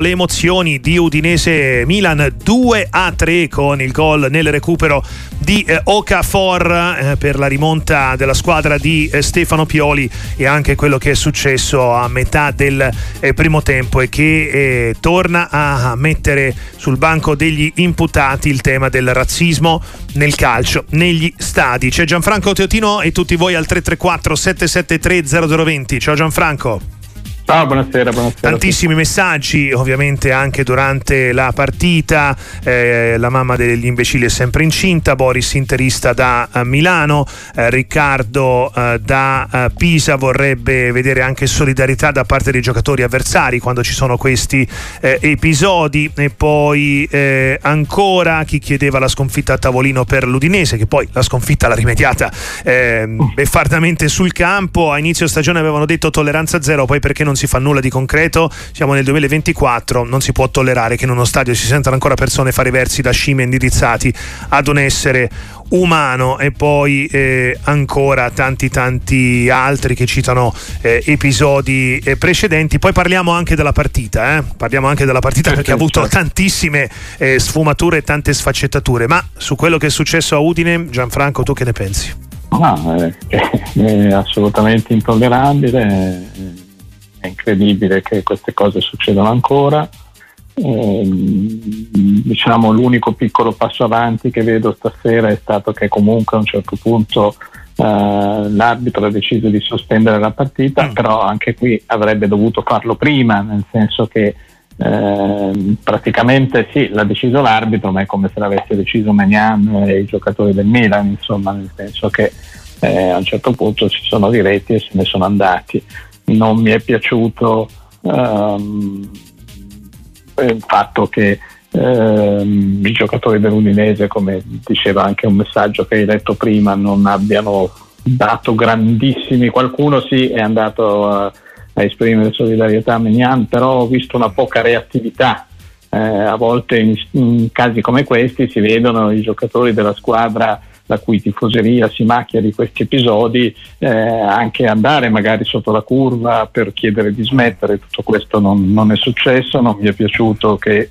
Le emozioni di Udinese Milan 2 a 3 con il gol nel recupero di eh, Okafor eh, per la rimonta della squadra di eh, Stefano Pioli e anche quello che è successo a metà del eh, primo tempo e che eh, torna a mettere sul banco degli imputati il tema del razzismo nel calcio, negli stadi. C'è Gianfranco Teotino e tutti voi al 334 773 0020. Ciao Gianfranco. Ciao, buonasera, buonasera. Tantissimi messaggi, ovviamente anche durante la partita. Eh, la mamma degli imbecilli è sempre incinta. Boris, interista da uh, Milano. Eh, Riccardo uh, da uh, Pisa vorrebbe vedere anche solidarietà da parte dei giocatori avversari quando ci sono questi eh, episodi. E poi eh, ancora chi chiedeva la sconfitta a tavolino per l'Udinese, che poi la sconfitta l'ha rimediata beffardamente sul campo. A inizio stagione avevano detto tolleranza zero, poi perché non si fa nulla di concreto, siamo nel 2024, non si può tollerare che in uno stadio si sentano ancora persone fare versi da scimmie indirizzati ad un essere umano e poi eh, ancora tanti tanti altri che citano eh, episodi eh, precedenti poi parliamo anche della partita eh? parliamo anche della partita perché ha avuto certo. tantissime eh, sfumature e tante sfaccettature ma su quello che è successo a Udine Gianfranco tu che ne pensi? No, è, è assolutamente intollerabile è incredibile che queste cose succedano ancora. Eh, diciamo l'unico piccolo passo avanti che vedo stasera è stato che comunque a un certo punto eh, l'arbitro ha deciso di sospendere la partita, mm. però anche qui avrebbe dovuto farlo prima, nel senso che eh, praticamente sì, l'ha deciso l'arbitro, ma è come se l'avesse deciso Magnan e i giocatori del Milan, insomma, nel senso che eh, a un certo punto si sono diretti e se ne sono andati non mi è piaciuto um, il fatto che um, i giocatori dell'Udinese, come diceva anche un messaggio che hai letto prima, non abbiano dato grandissimi, qualcuno sì è andato a, a esprimere solidarietà a Menian, però ho visto una poca reattività. Eh, a volte in, in casi come questi si vedono i giocatori della squadra la cui tifoseria si macchia di questi episodi, eh, anche andare magari sotto la curva per chiedere di smettere, tutto questo non, non è successo, non mi è piaciuto che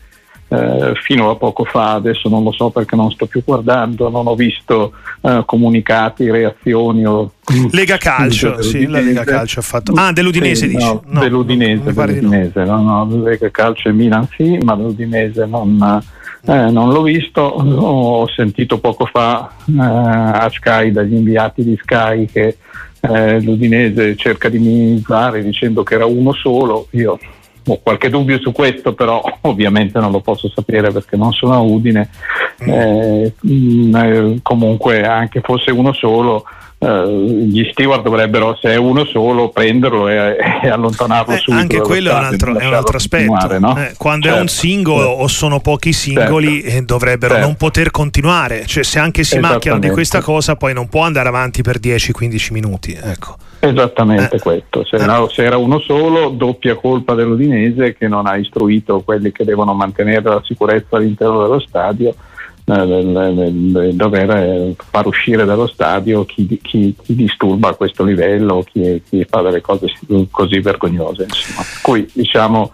eh, fino a poco fa, adesso non lo so perché non sto più guardando, non ho visto eh, comunicati, reazioni o... Lega Calcio, sì, la Lega Calcio ha fatto... Ah, dell'Udinese sì, dici? No, no, dell'Udinese, dell'Udinese no. no, Lega Calcio e Milan sì, ma l'Udinese non eh, non l'ho visto, ho sentito poco fa eh, a Sky dagli inviati di Sky che eh, l'Udinese cerca di minimizzare dicendo che era uno solo. Io ho qualche dubbio su questo, però ovviamente non lo posso sapere perché non sono a Udine. Mm. Eh, mh, eh, comunque, anche fosse uno solo, Uh, gli steward dovrebbero, se è uno solo, prenderlo e, e allontanarlo eh, subito. Anche quello è un altro, è un altro aspetto. No? Eh, quando certo, è un certo. singolo certo. o sono pochi singoli, certo. Eh, dovrebbero certo. non poter continuare. Cioè, se anche si macchiano di questa cosa, poi non può andare avanti per 10-15 minuti. Ecco. Esattamente eh. questo. Se, no, se, era uno solo, doppia colpa dell'Udinese che non ha istruito quelli che devono mantenere la sicurezza all'interno dello stadio nel, dover eh, far uscire dallo stadio chi, chi, chi, disturba a questo livello, chi, chi, fa delle cose così vergognose. Insomma. Cui, diciamo,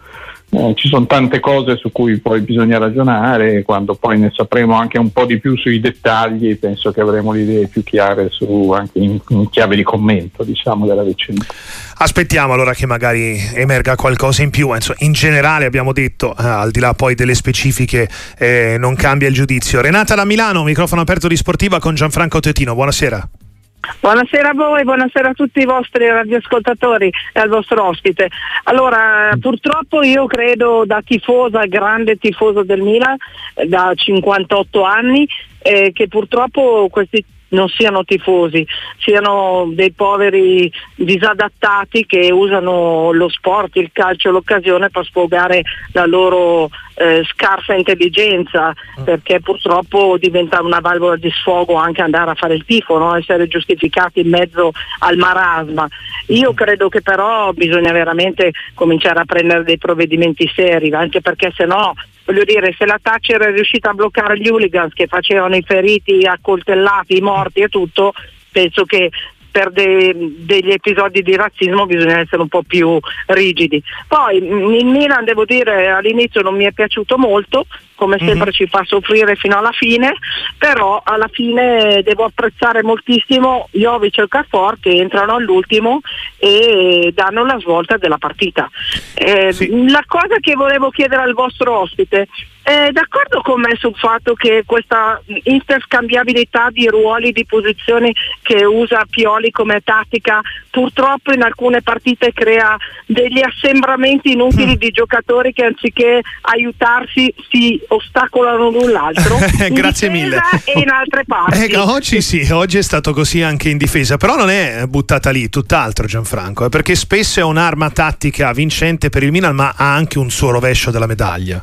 eh, ci sono tante cose su cui poi bisogna ragionare e quando poi ne sapremo anche un po' di più sui dettagli penso che avremo le idee più chiare su, anche in, in chiave di commento diciamo, della vicenda. Aspettiamo allora che magari emerga qualcosa in più. In generale abbiamo detto, eh, al di là poi delle specifiche, eh, non cambia il giudizio. Renata da Milano, microfono aperto di Sportiva con Gianfranco Tetino. Buonasera. Buonasera a voi, buonasera a tutti i vostri radioascoltatori e al vostro ospite. Allora, purtroppo io credo da tifosa, grande tifosa del Milan, eh, da 58 anni, eh, che purtroppo questi non siano tifosi, siano dei poveri disadattati che usano lo sport, il calcio, l'occasione per sfogare la loro eh, scarsa intelligenza, mm. perché purtroppo diventa una valvola di sfogo anche andare a fare il tifo, no? essere giustificati in mezzo al marasma. Io mm. credo che però bisogna veramente cominciare a prendere dei provvedimenti seri, anche perché se no voglio dire, se la Thatcher è riuscita a bloccare gli hooligans che facevano i feriti, accoltellati, i morti e tutto, penso che per de- degli episodi di razzismo bisogna essere un po' più rigidi. Poi il Milan devo dire all'inizio non mi è piaciuto molto, come mhm. sempre mm-hmm. ci fa soffrire fino alla fine, però alla fine devo apprezzare moltissimo Jovic e Carfor che entrano all'ultimo e danno la svolta della partita. Eh, sì. La cosa che volevo chiedere al vostro ospite è d'accordo con me sul fatto che questa interscambiabilità di ruoli, di posizioni che usa Pioli come tattica purtroppo in alcune partite crea degli assembramenti inutili mm. di giocatori che anziché aiutarsi si ostacolano l'un l'altro. Grazie mille. E in altre parti. Eh, oggi sì, oggi è stato così anche in difesa, però non è buttata lì, tutt'altro Gianfranco, eh, perché spesso è un'arma tattica vincente per il Milan, ma ha anche un suo rovescio della medaglia.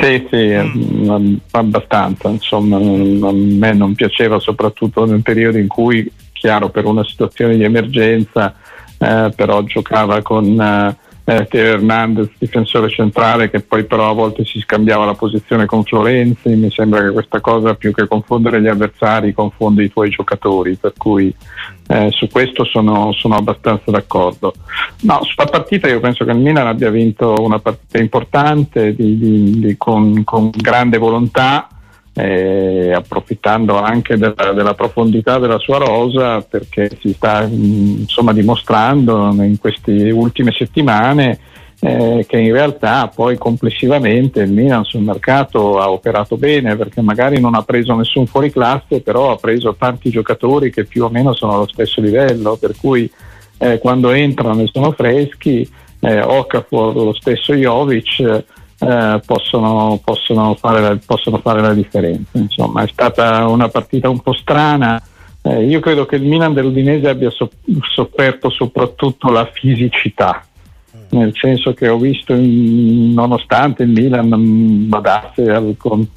Sì, sì, mm. abbastanza. Insomma, a me non piaceva soprattutto nel periodo in cui, chiaro, per una situazione di emergenza, eh, però giocava con eh, eh, Teo Hernandez, difensore centrale, che poi però a volte si scambiava la posizione con Florenzi. Mi sembra che questa cosa, più che confondere gli avversari, confonde i tuoi giocatori, per cui eh, su questo sono, sono, abbastanza d'accordo. No, sulla partita io penso che il Milan abbia vinto una partita importante di, di, di, con, con grande volontà eh, approfittando anche della, della, profondità della sua rosa perché si sta insomma, dimostrando in queste ultime settimane eh, che in realtà poi complessivamente il Milan sul mercato ha operato bene perché magari non ha preso nessun fuoriclasse però ha preso tanti giocatori che più o meno sono allo stesso livello per cui eh, quando entrano e sono freschi eh, Okafor, lo stesso Jovic eh, possono, possono, fare la, possono, fare la, differenza. Insomma, è stata una partita un po' strana. Eh, io credo che il Milan dell'Udinese abbia so- sofferto soprattutto la fisicità, nel senso che ho visto, in, nonostante il Milan badasse al,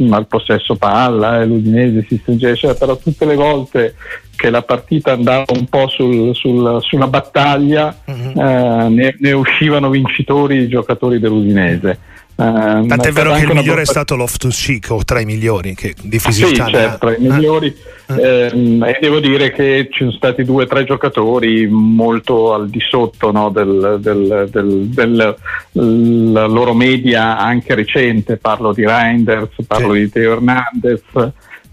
al, possesso palla e l'Udinese si stringesse, però tutte le volte che la partita andava un po' sul, sul, sulla battaglia uh-huh. eh, ne, ne, uscivano vincitori i giocatori dell'Udinese. Uh, Tant'è vero che il migliore botta... è stato Loftus o tra i migliori, che di fisicità sì, certo, tra i migliori. Eh. Ehm, e devo dire che ci sono stati due o tre giocatori molto al di sotto no, del, del, del, della loro media anche recente. Parlo di Reinders, parlo sì. di Teo Hernandez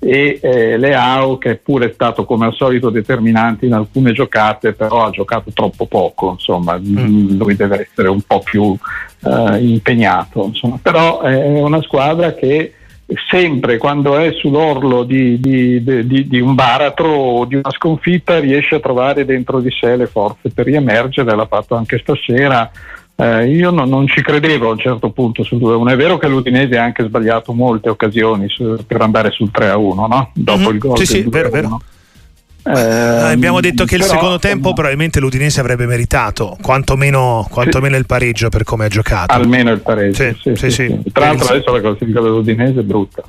e eh, Leao che pure è stato come al solito determinante in alcune giocate però ha giocato troppo poco insomma mm. lui deve essere un po' più eh, impegnato insomma. però è una squadra che sempre quando è sull'orlo di, di, di, di, un baratro o di una sconfitta riesce a trovare dentro di sé le forze per riemergere l'ha fatto anche stasera eh, io non, non, ci credevo a un certo punto sul 2-1. È vero che l'Udinese ha anche sbagliato molte occasioni su, per andare sul 3-1, no? dopo mm-hmm. il gol. Sì, sì, vero, vero. Eh, abbiamo detto che però, il secondo tempo probabilmente l'Udinese avrebbe meritato quantomeno, quantomeno sì. il pareggio per come ha giocato. Almeno il pareggio. Sì, sì Tra l'altro adesso la classifica dell'Udinese è brutta.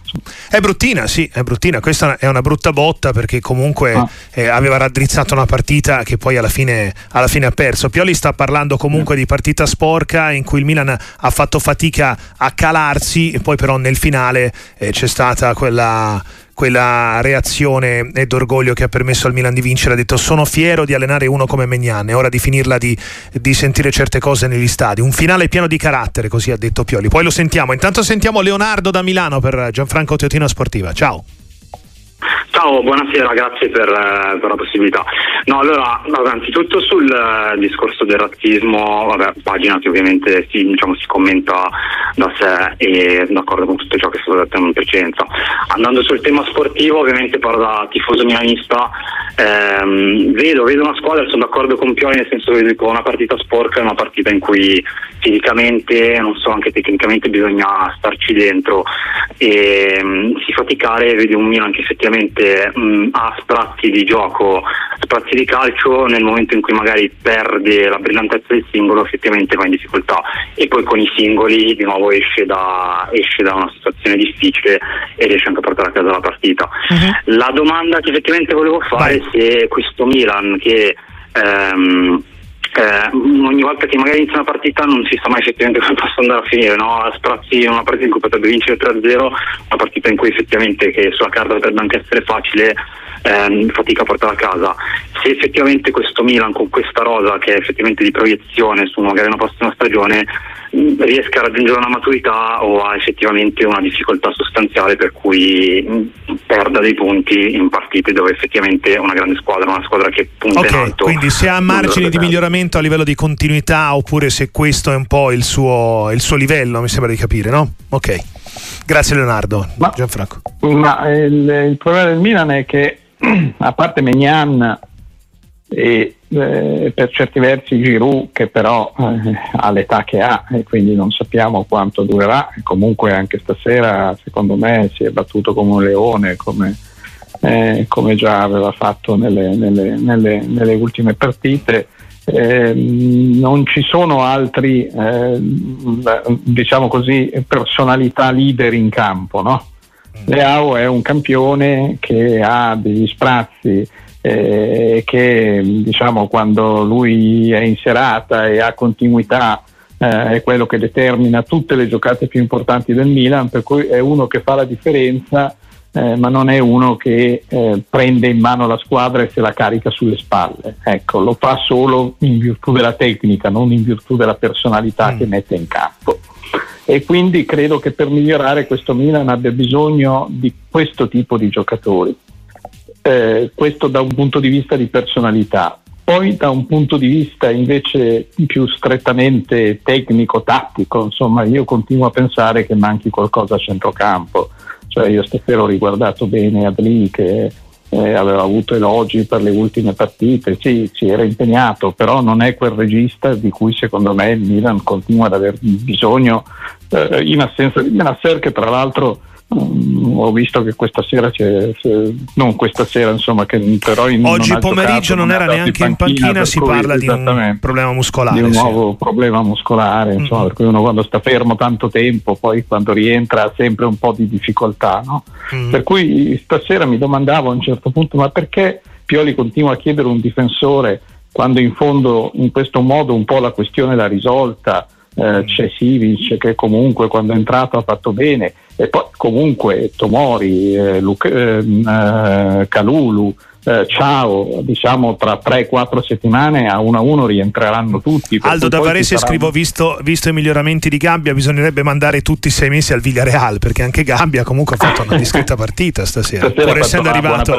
È bruttina, sì, è bruttina. Questa è una brutta botta perché comunque ah. eh, aveva raddrizzato una partita che poi alla fine, alla fine, ha perso. Pioli sta parlando comunque di partita sporca in cui il Milan ha fatto fatica a calarsi e poi però nel finale eh, c'è stata quella quella reazione ed orgoglio che ha permesso al Milan di vincere, ha detto sono fiero di allenare uno come Megnan, è ora di finirla di, di, sentire certe cose negli stadi, un finale pieno di carattere, così ha detto Pioli. Poi lo sentiamo, intanto sentiamo Leonardo da Milano per Gianfranco Teotina Sportiva, ciao. Ciao, buonasera, grazie per, eh, per la possibilità. No, allora, vabbè, anzitutto sul eh, discorso del razzismo, vabbè, pagina che ovviamente si, diciamo, si, commenta da sé e d'accordo con tutto ciò che è stato detto in precedenza. Andando sul tema sportivo, ovviamente parlo da tifoso milanista, ehm, vedo, vedo, una squadra, sono d'accordo con Pioli, nel senso che una partita sporca è una partita in cui fisicamente, non so, anche tecnicamente bisogna starci dentro e um, si faticare, vedi un Milan che effettivamente um, ha sprazzi di gioco, sprazzi di calcio nel momento in cui magari perde la brillantezza del singolo effettivamente va in difficoltà e poi con i singoli di nuovo esce da, esce da una situazione difficile e riesce anche a portare a casa la partita. Uh-huh. La domanda che effettivamente volevo fare è se questo Milan che ehm, eh, ogni volta che magari inizia una partita non si sa mai effettivamente come possa andare a finire, no? Sprazzi una partita in cui potrebbe vincere 3-0, una partita in cui effettivamente che sulla carta potrebbe anche essere facile, ehm, fatica a portare a casa. Se effettivamente questo Milan con questa rosa che è effettivamente di proiezione su magari una prossima stagione riesca a raggiungere una maturità o ha effettivamente una difficoltà sostanziale per cui perda dei punti in partite dove effettivamente è una grande squadra, una squadra che punta okay, in alto. Quindi se ha margini di miglioramento a livello di continuità oppure se questo è un po' il suo, il suo livello, mi sembra di capire, no? Ok. Grazie Leonardo. Ma, Gianfranco. Ma il, il problema del Milan è che a parte Megnan e eh, per certi versi Giroud che però eh, ha l'età che ha e quindi non sappiamo quanto durerà comunque anche stasera secondo me si è battuto come un leone come, eh, come già aveva fatto nelle, nelle, nelle, nelle ultime partite eh, non ci sono altri eh, diciamo così personalità leader in campo no? Leao è un campione che ha degli sprazzi eh, che diciamo, quando lui è in serata e ha continuità eh, è quello che determina tutte le giocate più importanti del Milan, per cui è uno che fa la differenza, eh, ma non è uno che eh, prende in mano la squadra e se la carica sulle spalle. Ecco, lo fa solo in virtù della tecnica, non in virtù della personalità mm. che mette in campo. E quindi credo che per migliorare questo Milan abbia bisogno di questo tipo di giocatori eh, questo da un punto di vista di personalità. Poi da un punto di vista invece più strettamente tecnico-tattico, insomma, io continuo a pensare che manchi qualcosa a centrocampo. Cioè io stasera ho riguardato bene Adli che eh, aveva avuto elogi per le ultime partite, sì, si era impegnato, però non è quel regista di cui secondo me il Milan continua ad aver bisogno eh, in assenza di Benasser che tra l'altro ho visto che questa sera c'è, non questa sera insomma che però in, oggi pomeriggio non, non era neanche in panchina, in panchina si parla di un problema muscolare di un nuovo problema muscolare insomma, mm. per cui uno quando sta fermo tanto tempo poi quando rientra ha sempre un po' di difficoltà no? mm. per cui stasera mi domandavo a un certo punto ma perché Pioli continua a chiedere un difensore quando in fondo in questo modo un po' la questione l'ha risolta eh, c'è Sivic che comunque quando è entrato ha fatto bene e poi comunque Tomori, eh, ehm, eh, Calulu, eh, ciao, diciamo tra 3-4 settimane a 1-1 rientreranno tutti. Aldo da Varese saranno... scrivo, visto, visto, i miglioramenti di Gabbia bisognerebbe mandare tutti i sei mesi al Villareal perché anche Gabbia comunque ha fatto una discreta partita stasera, stasera pur essendo arrivato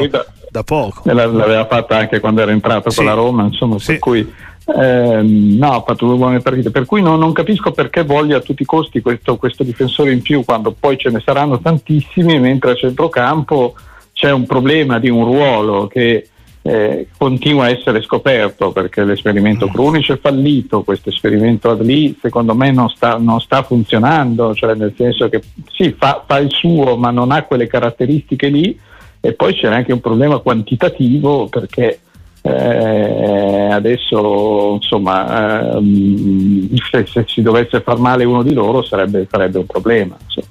da poco. L'aveva fatta anche quando era entrato sì. con la Roma, insomma, sì. per cui eh, no, ha fatto due buone partite, per cui non, non, capisco perché voglia a tutti i costi questo, questo, difensore in più quando poi ce ne saranno tantissimi, mentre a centrocampo c'è un problema di un ruolo che eh, continua a essere scoperto perché l'esperimento mm. Krunic è fallito, questo esperimento Adli secondo me non sta, non sta funzionando, cioè nel senso che sì, fa, fa il suo ma non ha quelle caratteristiche lì e poi c'è anche un problema quantitativo perché eh, adesso insomma eh, se, se, si dovesse far male uno di loro sarebbe, sarebbe un problema insomma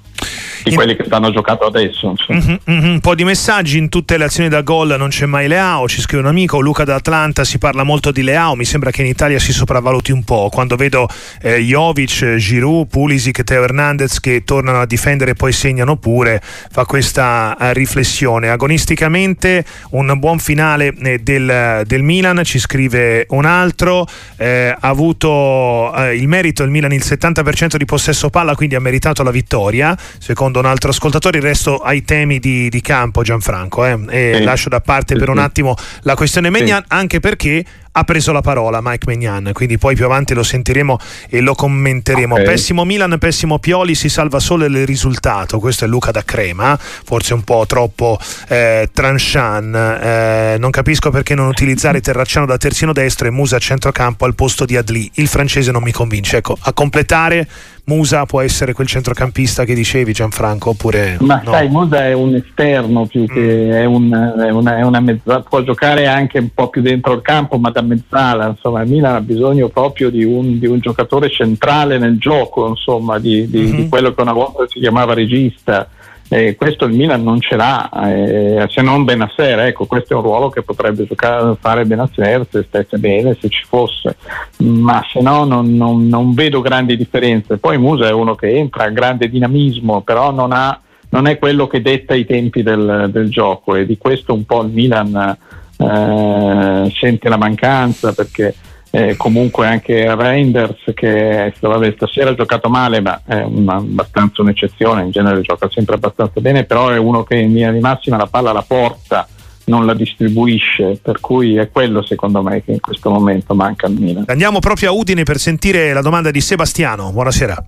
di quelli che stanno giocando adesso. Mm-hmm, mm-hmm. Un po' di messaggi in tutte le azioni da gol non c'è mai Leao, ci scrive un amico, Luca da Atlanta, si parla molto di Leao, mi sembra che in Italia si sopravvaluti un po', quando vedo eh, Jovic, Giroud, Pulisic, Teo Hernandez che tornano a difendere e poi segnano pure, fa questa eh, riflessione. Agonisticamente un buon finale eh, del, del, Milan, ci scrive un altro, eh, ha avuto eh, il merito il Milan il 70% di possesso palla, quindi ha meritato la vittoria, secondo secondo un altro ascoltatore, il resto ai temi di, di campo Gianfranco eh? e sì. lascio da parte per un attimo la questione Megnan, sì. anche perché ha preso la parola Mike Megnan, quindi poi più avanti lo sentiremo e lo commenteremo. Okay. Pessimo Milan, pessimo Pioli, si salva solo il risultato. Questo è Luca da Crema, forse un po' troppo eh, tranchant. Eh, non capisco perché non utilizzare Terracciano da terzino destro e Musa a centrocampo al posto di Adli. Il francese non mi convince. Ecco, a completare Musa può essere quel centrocampista che dicevi Gianfranco oppure ma no? sai Musa è un esterno più che mm. è, un, è, una, è, una, mezza può giocare anche un po' più dentro il campo ma da mezzala insomma il Milan ha bisogno proprio di un, di un giocatore centrale nel gioco insomma di, di, mm-hmm. di quello che una volta si chiamava regista eh, questo il Milan non ce l'ha, eh, se non Benasser, ecco, questo è un ruolo che potrebbe giocare, fare Benasser se stesse bene, se ci fosse, ma se no non, non, non vedo grandi differenze. Poi Musa è uno che entra, ha grande dinamismo, però non ha non è quello che detta i tempi del, del gioco e di questo un po' il Milan eh, sente la mancanza perché eh, comunque anche Reinders che vabbè, stasera ha giocato male ma è una, abbastanza un'eccezione, in genere gioca sempre abbastanza bene, però è uno che in linea di massima la palla la porta, non la distribuisce, per cui è quello secondo me che in questo momento manca al Milan. Andiamo proprio a Udine per sentire la domanda di Sebastiano, buonasera.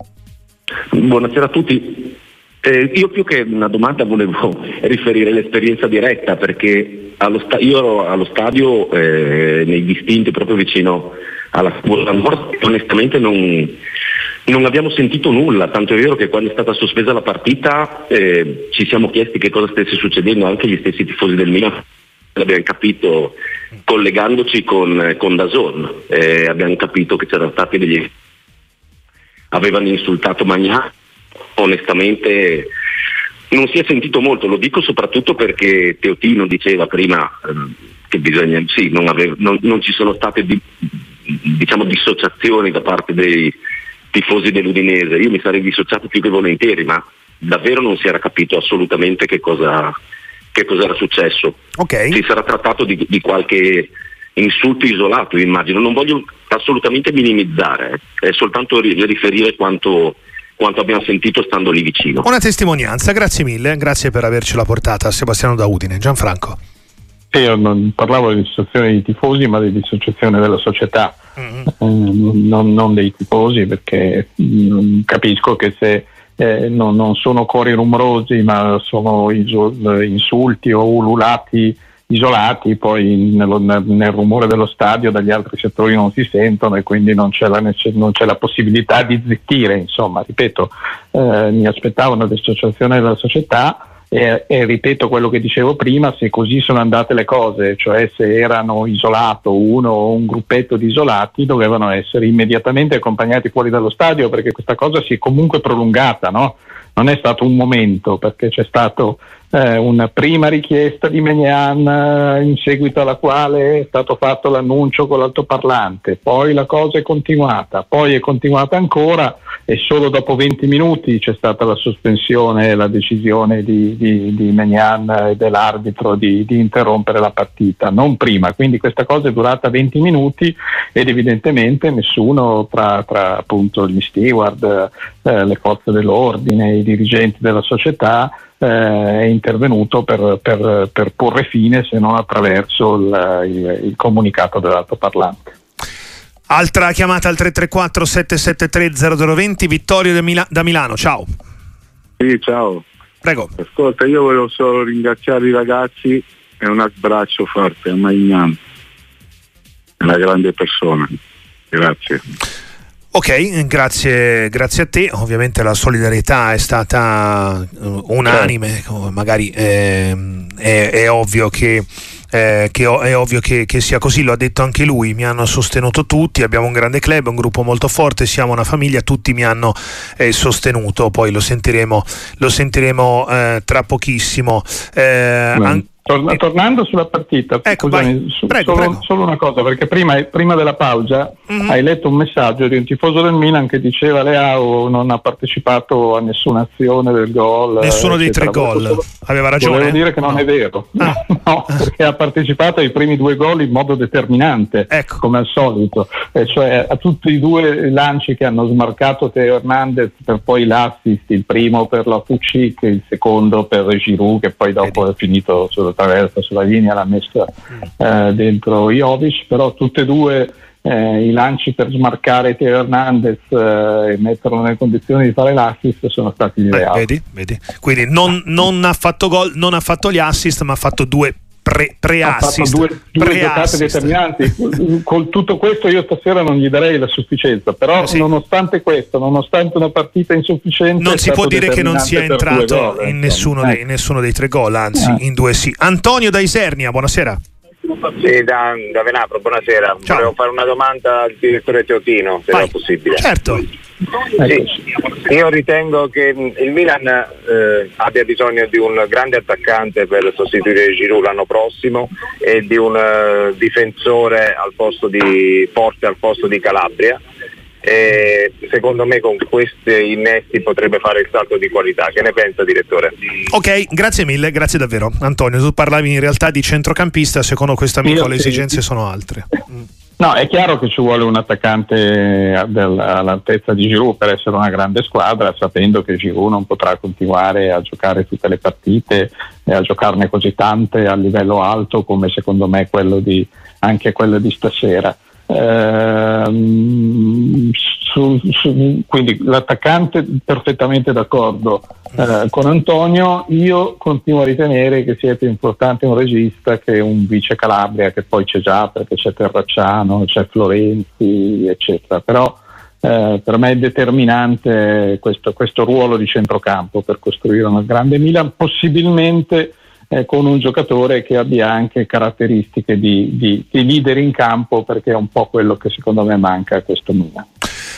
Buonasera a tutti. Eh, io più che una domanda volevo riferire l'esperienza diretta perché sta- io ero allo stadio eh, nei distinti proprio vicino alla Cura Nord e onestamente non, non, abbiamo sentito nulla, tanto è vero che quando è stata sospesa la partita eh, ci siamo chiesti che cosa stesse succedendo anche gli stessi tifosi del Milan. L'abbiamo capito collegandoci con, con Dazon, eh, abbiamo capito che c'erano stati degli avevano insultato Magnà onestamente non si è sentito molto, lo dico soprattutto perché Teotino diceva prima ehm, che bisogna, sì, non, ave, non, non, ci sono state di, diciamo, dissociazioni da parte dei tifosi dell'Udinese, io mi sarei dissociato più che volentieri, ma davvero non si era capito assolutamente che cosa, che cosa era successo. Okay. Si sarà trattato di, di qualche insulto isolato, immagino, non voglio assolutamente minimizzare, eh. è soltanto riferire quanto quanto abbiamo sentito stando lì vicino. Una testimonianza, grazie mille, grazie per avercela portata Sebastiano da Udine. Gianfranco. io non parlavo di dissociazione dei tifosi, ma di dissociazione della società, mm-hmm. eh, non, non, dei tifosi, perché mh, mm, capisco che se eh, non, non, sono cori rumorosi, ma sono insulti o ululati isolati, poi nello, nel, rumore dello stadio dagli altri settori non si sentono e quindi non c'è la, non c'è la possibilità di zittire. Insomma, ripeto, eh, mi aspettavo una della società. E, e, ripeto quello che dicevo prima, se così sono andate le cose, cioè se erano isolato uno o un gruppetto di isolati, dovevano essere immediatamente accompagnati fuori dallo stadio perché questa cosa si è comunque prolungata, no? non è stato un momento perché c'è stata eh, una prima richiesta di Megnan eh, in seguito alla quale è stato fatto l'annuncio con l'altoparlante, poi la cosa è continuata, poi è continuata ancora e solo dopo 20 minuti c'è stata la sospensione e la decisione di, di, di Megnan e dell'arbitro di, di, interrompere la partita, non prima, quindi questa cosa è durata 20 minuti ed evidentemente nessuno tra, tra appunto gli steward, eh, le forze dell'ordine, i dirigenti della società eh, è intervenuto per, per, per, porre fine se non attraverso il, il, il comunicato dell'altoparlante. Altra chiamata al 334 773 0020, Vittorio da, Mila- da Milano, ciao. Sì, ciao. Prego. Ascolta, io volevo solo ringraziare i ragazzi e un abbraccio forte a Magnan, una grande persona. Grazie. Ok, grazie, grazie, a te. Ovviamente la solidarietà è stata uh, unanime, certo. magari eh, è, è, ovvio che eh, che è ovvio che, che, sia così, lo ha detto anche lui, mi hanno sostenuto tutti, abbiamo un grande club, un gruppo molto forte, siamo una famiglia, tutti mi hanno eh, sostenuto, poi lo sentiremo, lo sentiremo eh, tra pochissimo. Eh, an- Torna, tornando sulla partita, ecco, scusami, su, prego, solo, prego. solo, una cosa, perché prima, prima della pausa mm-hmm. hai letto un messaggio di un tifoso del Milan che diceva Leao non ha partecipato a nessuna azione del gol. Nessuno dei tre gol, aveva ragione. Volevo dire che non no. è vero, ah. no, perché ha partecipato ai primi due gol in modo determinante, ecco. come al solito, e cioè a tutti i due lanci che hanno smarcato Teo Hernandez per poi l'assist, il primo per la Fucic, il secondo per Giroud che poi dopo Vedi. è finito sulla traversa sulla linea l'ha messa eh, dentro Jovic, però tutte e due eh, i lanci per smarcare Teo Hernandez eh, e metterlo nelle condizioni di fare l'assist sono stati ideali. Vedi, vedi. Quindi non, non, ha fatto gol, non ha fatto gli assist, ma ha fatto due pre, pre-assist. due, due pre-assist. determinanti. Con tutto questo io stasera non gli darei la sufficienza, però eh sì. nonostante questo, nonostante una partita insufficiente... Non si può dire che non sia entrato gol, in, nessuno dei, in, nessuno dei, tre gol, anzi eh. in due sì. Antonio da Isernia, buonasera. Sì, da, da Venapro, buonasera. Ciao. Volevo fare una domanda al direttore Teotino, se Vai. è possibile. Certo. Sì, io ritengo che il Milan eh, abbia bisogno di un grande attaccante per sostituire Giroud l'anno prossimo e di un uh, difensore al posto di Forte al posto di Calabria e secondo me con questi innesti potrebbe fare il salto di qualità. Che ne pensa direttore? Ok, grazie mille, grazie davvero. Antonio, tu parlavi in realtà di centrocampista, secondo questo amico Io le esigenze sì. sono altre. No, è chiaro che ci vuole un attaccante all'altezza di Giroud per essere una grande squadra, sapendo che Giroud non potrà continuare a giocare tutte le partite e a giocarne così tante a livello alto come secondo me quello di, anche quello di stasera. Ehm, su, su, quindi l'attaccante perfettamente d'accordo eh, con Antonio, io continuo a ritenere che sia più importante un regista che un vice Calabria, che poi c'è già perché c'è Terracciano, c'è Florenzi, eccetera. Però eh, per me è determinante questo, questo ruolo di centrocampo per costruire una grande Milan, possibilmente eh, con un giocatore che abbia anche caratteristiche di, di, di, leader in campo perché è un po' quello che secondo me manca a questo Milan.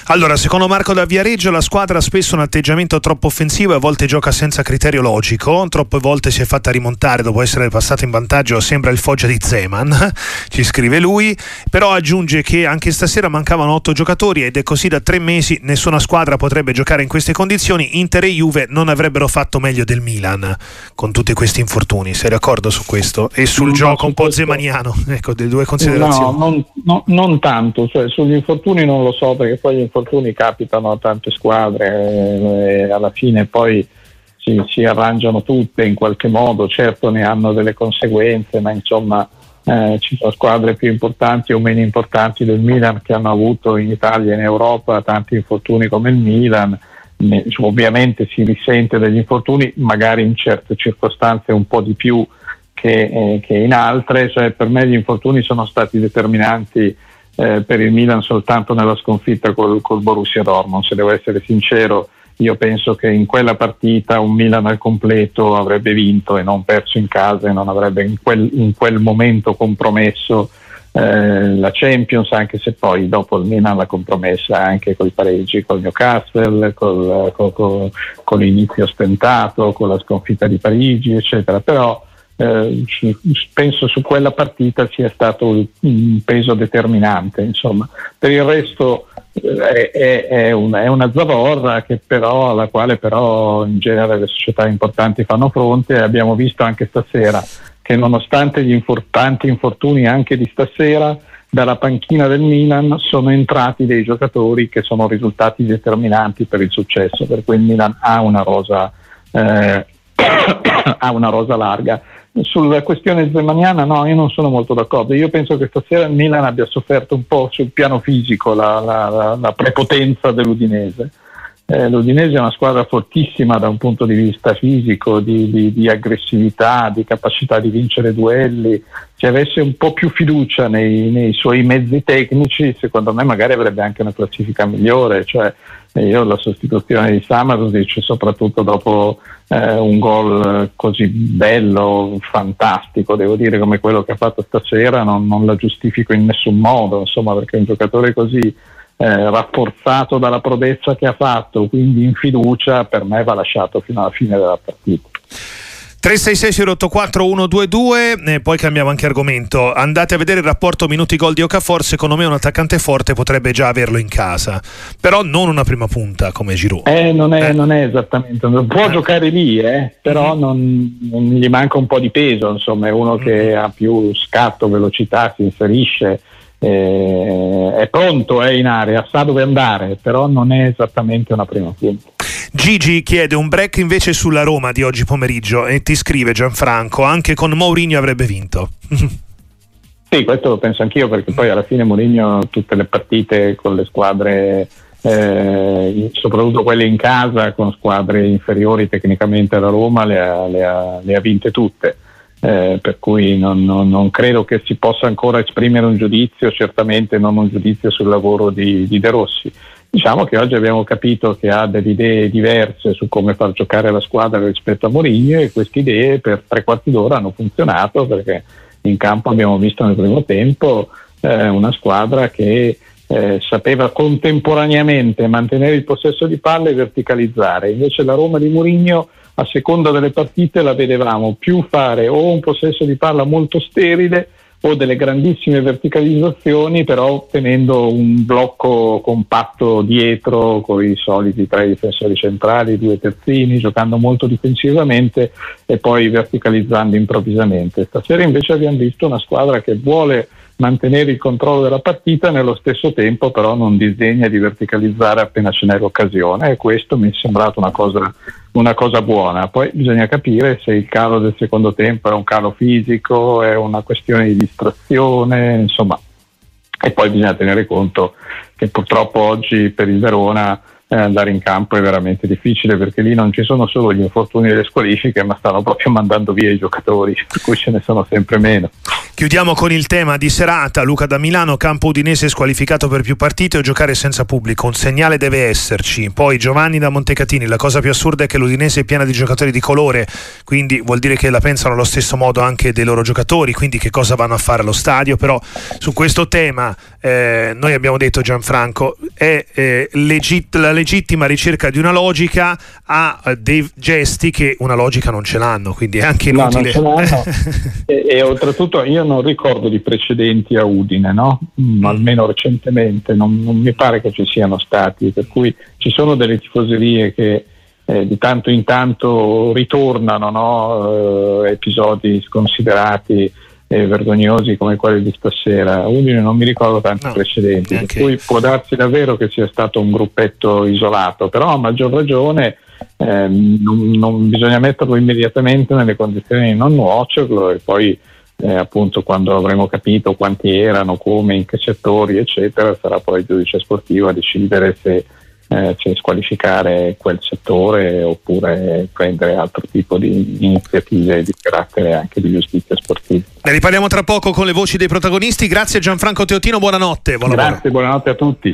Allora, secondo Marco da Viareggio la squadra ha spesso un atteggiamento troppo offensivo e a volte gioca senza criterio logico, troppe volte si è fatta rimontare dopo essere passata in vantaggio, sembra il Foggia di Zeman, ci scrive lui, però aggiunge che anche stasera mancavano otto giocatori ed è così da tre mesi nessuna squadra potrebbe giocare in queste condizioni, Inter e Juve non avrebbero fatto meglio del Milan con tutti questi infortuni, sei d'accordo su questo? E sul no, gioco un po' zemaniano, ecco, delle due considerazioni. No, non, no, non tanto, cioè, sugli infortuni non lo so perché poi infortuni capitano a tante squadre eh, e alla fine poi si, si, arrangiano tutte in qualche modo, certo ne hanno delle conseguenze, ma insomma eh, ci sono squadre più importanti o meno importanti del Milan che hanno avuto in Italia e in Europa tanti infortuni come il Milan. Ne, ovviamente si risente degli infortuni, magari in certe circostanze un po' di più che, eh, che in altre, cioè, per me gli infortuni sono stati determinanti eh, per il Milan soltanto nella sconfitta col, col Borussia Dortmund. Se devo essere sincero, io penso che in quella partita un Milan al completo avrebbe vinto e non perso in casa e non avrebbe in quel, in quel momento compromesso eh, la Champions, anche se poi dopo il Milan l'ha compromessa anche con i pareggi col Newcastle, col, col, col, con l'inizio stentato, con la sconfitta di Parigi, eccetera. Però eh, penso su quella partita sia stato un peso determinante. Insomma. Per il resto eh, è, è, una, è, una, zavorra però, alla quale però in genere le società importanti fanno fronte abbiamo visto anche stasera che nonostante gli importanti infortuni anche di stasera dalla panchina del Milan sono entrati dei giocatori che sono risultati determinanti per il successo, per cui il Milan ha una rosa, eh, ha una rosa larga sulla questione zemaniana no, io non sono molto d'accordo. Io penso che stasera il Milan abbia sofferto un po' sul piano fisico la, la, la prepotenza dell'Udinese. Eh, L'Udinese è una squadra fortissima da un punto di vista fisico, di, di, di, aggressività, di capacità di vincere duelli. Se avesse un po' più fiducia nei, nei suoi mezzi tecnici, secondo me magari avrebbe anche una classifica migliore. Cioè, io la sostituzione di Samarzic, soprattutto dopo eh, un gol così bello, fantastico, devo dire come quello che ha fatto stasera, non, non la giustifico in nessun modo, insomma, perché un giocatore così eh, rafforzato dalla prodezza che ha fatto, quindi in fiducia, per me va lasciato fino alla fine della partita. 366 122 e poi cambiamo anche argomento. Andate a vedere il rapporto minuti gol di Okafor, secondo me un attaccante forte potrebbe già averlo in casa, però non una prima punta come Giroud. Eh, non, è, eh. non è esattamente, può eh. giocare lì, eh, però mm-hmm. non, non, gli manca un po' di peso, insomma è uno mm-hmm. che ha più scatto, velocità, si inserisce, eh, è pronto, è in area, sa dove andare, però non è esattamente una prima punta. Gigi chiede un break invece sulla Roma di oggi pomeriggio e ti scrive Gianfranco, anche con Mourinho avrebbe vinto. sì, questo lo penso anch'io perché poi alla fine Mourinho tutte le partite con le squadre, eh, soprattutto quelle in casa, con squadre inferiori tecnicamente alla Roma, le ha, le ha, le ha vinte tutte. Eh, per cui non, non, non, credo che si possa ancora esprimere un giudizio, certamente non un giudizio sul lavoro di, di De Rossi. Diciamo che oggi abbiamo capito che ha delle idee diverse su come far giocare la squadra rispetto a Mourinho e queste idee per tre quarti d'ora hanno funzionato perché in campo abbiamo visto nel primo tempo eh, una squadra che eh, sapeva contemporaneamente mantenere il possesso di palla e verticalizzare. Invece la Roma di Mourinho a seconda delle partite la vedevamo più fare o un possesso di palla molto sterile o delle grandissime verticalizzazioni, però tenendo un blocco compatto dietro con i soliti tre difensori centrali, due terzini, giocando molto difensivamente e poi verticalizzando improvvisamente. Stasera invece abbiamo visto una squadra che vuole mantenere il controllo della partita, nello stesso tempo però non disegna di verticalizzare appena ce n'è l'occasione e questo mi è sembrato una cosa, una cosa buona. Poi bisogna capire se il calo del secondo tempo è un calo fisico, è una questione di distrazione, insomma. E poi bisogna tenere conto che purtroppo oggi per il Verona eh, andare in campo è veramente difficile perché lì non ci sono solo gli infortuni e le squalifiche, ma stanno proprio mandando via i giocatori, per cui ce ne sono sempre meno. Chiudiamo con il tema di serata. Luca da Milano, campo udinese squalificato per più partite o giocare senza pubblico. Un segnale deve esserci. Poi Giovanni da Montecatini. La cosa più assurda è che l'Udinese è piena di giocatori di colore, quindi vuol dire che la pensano allo stesso modo anche dei loro giocatori. Quindi che cosa vanno a fare allo stadio? Però su questo tema eh, noi abbiamo detto Gianfranco, è eh, legit- la legittima ricerca di una logica a dei gesti che una logica non ce l'hanno. Quindi è anche inutile. No, e, e oltretutto io non ricordo di precedenti a Udine, no? mm, mm. almeno recentemente, non, non, mi pare che ci siano stati, per cui ci sono delle tifoserie che eh, di tanto in tanto ritornano no? eh, episodi sconsiderati e vergognosi come quelli di stasera. Udine non mi ricordo tanti no, precedenti, per cui può darsi davvero che sia stato un gruppetto isolato, però a maggior ragione eh, non, non bisogna metterlo immediatamente nelle condizioni di non nuocerlo e poi eh, appunto quando avremo capito quanti erano, come, in che settori, eccetera, sarà poi il giudice sportivo a decidere se, eh, se squalificare quel settore oppure prendere altro tipo di iniziative di carattere anche di giustizia sportiva. Ne riparliamo tra poco con le voci dei protagonisti. Grazie Gianfranco Teotino, buonanotte. Buon Grazie, buonanotte a tutti.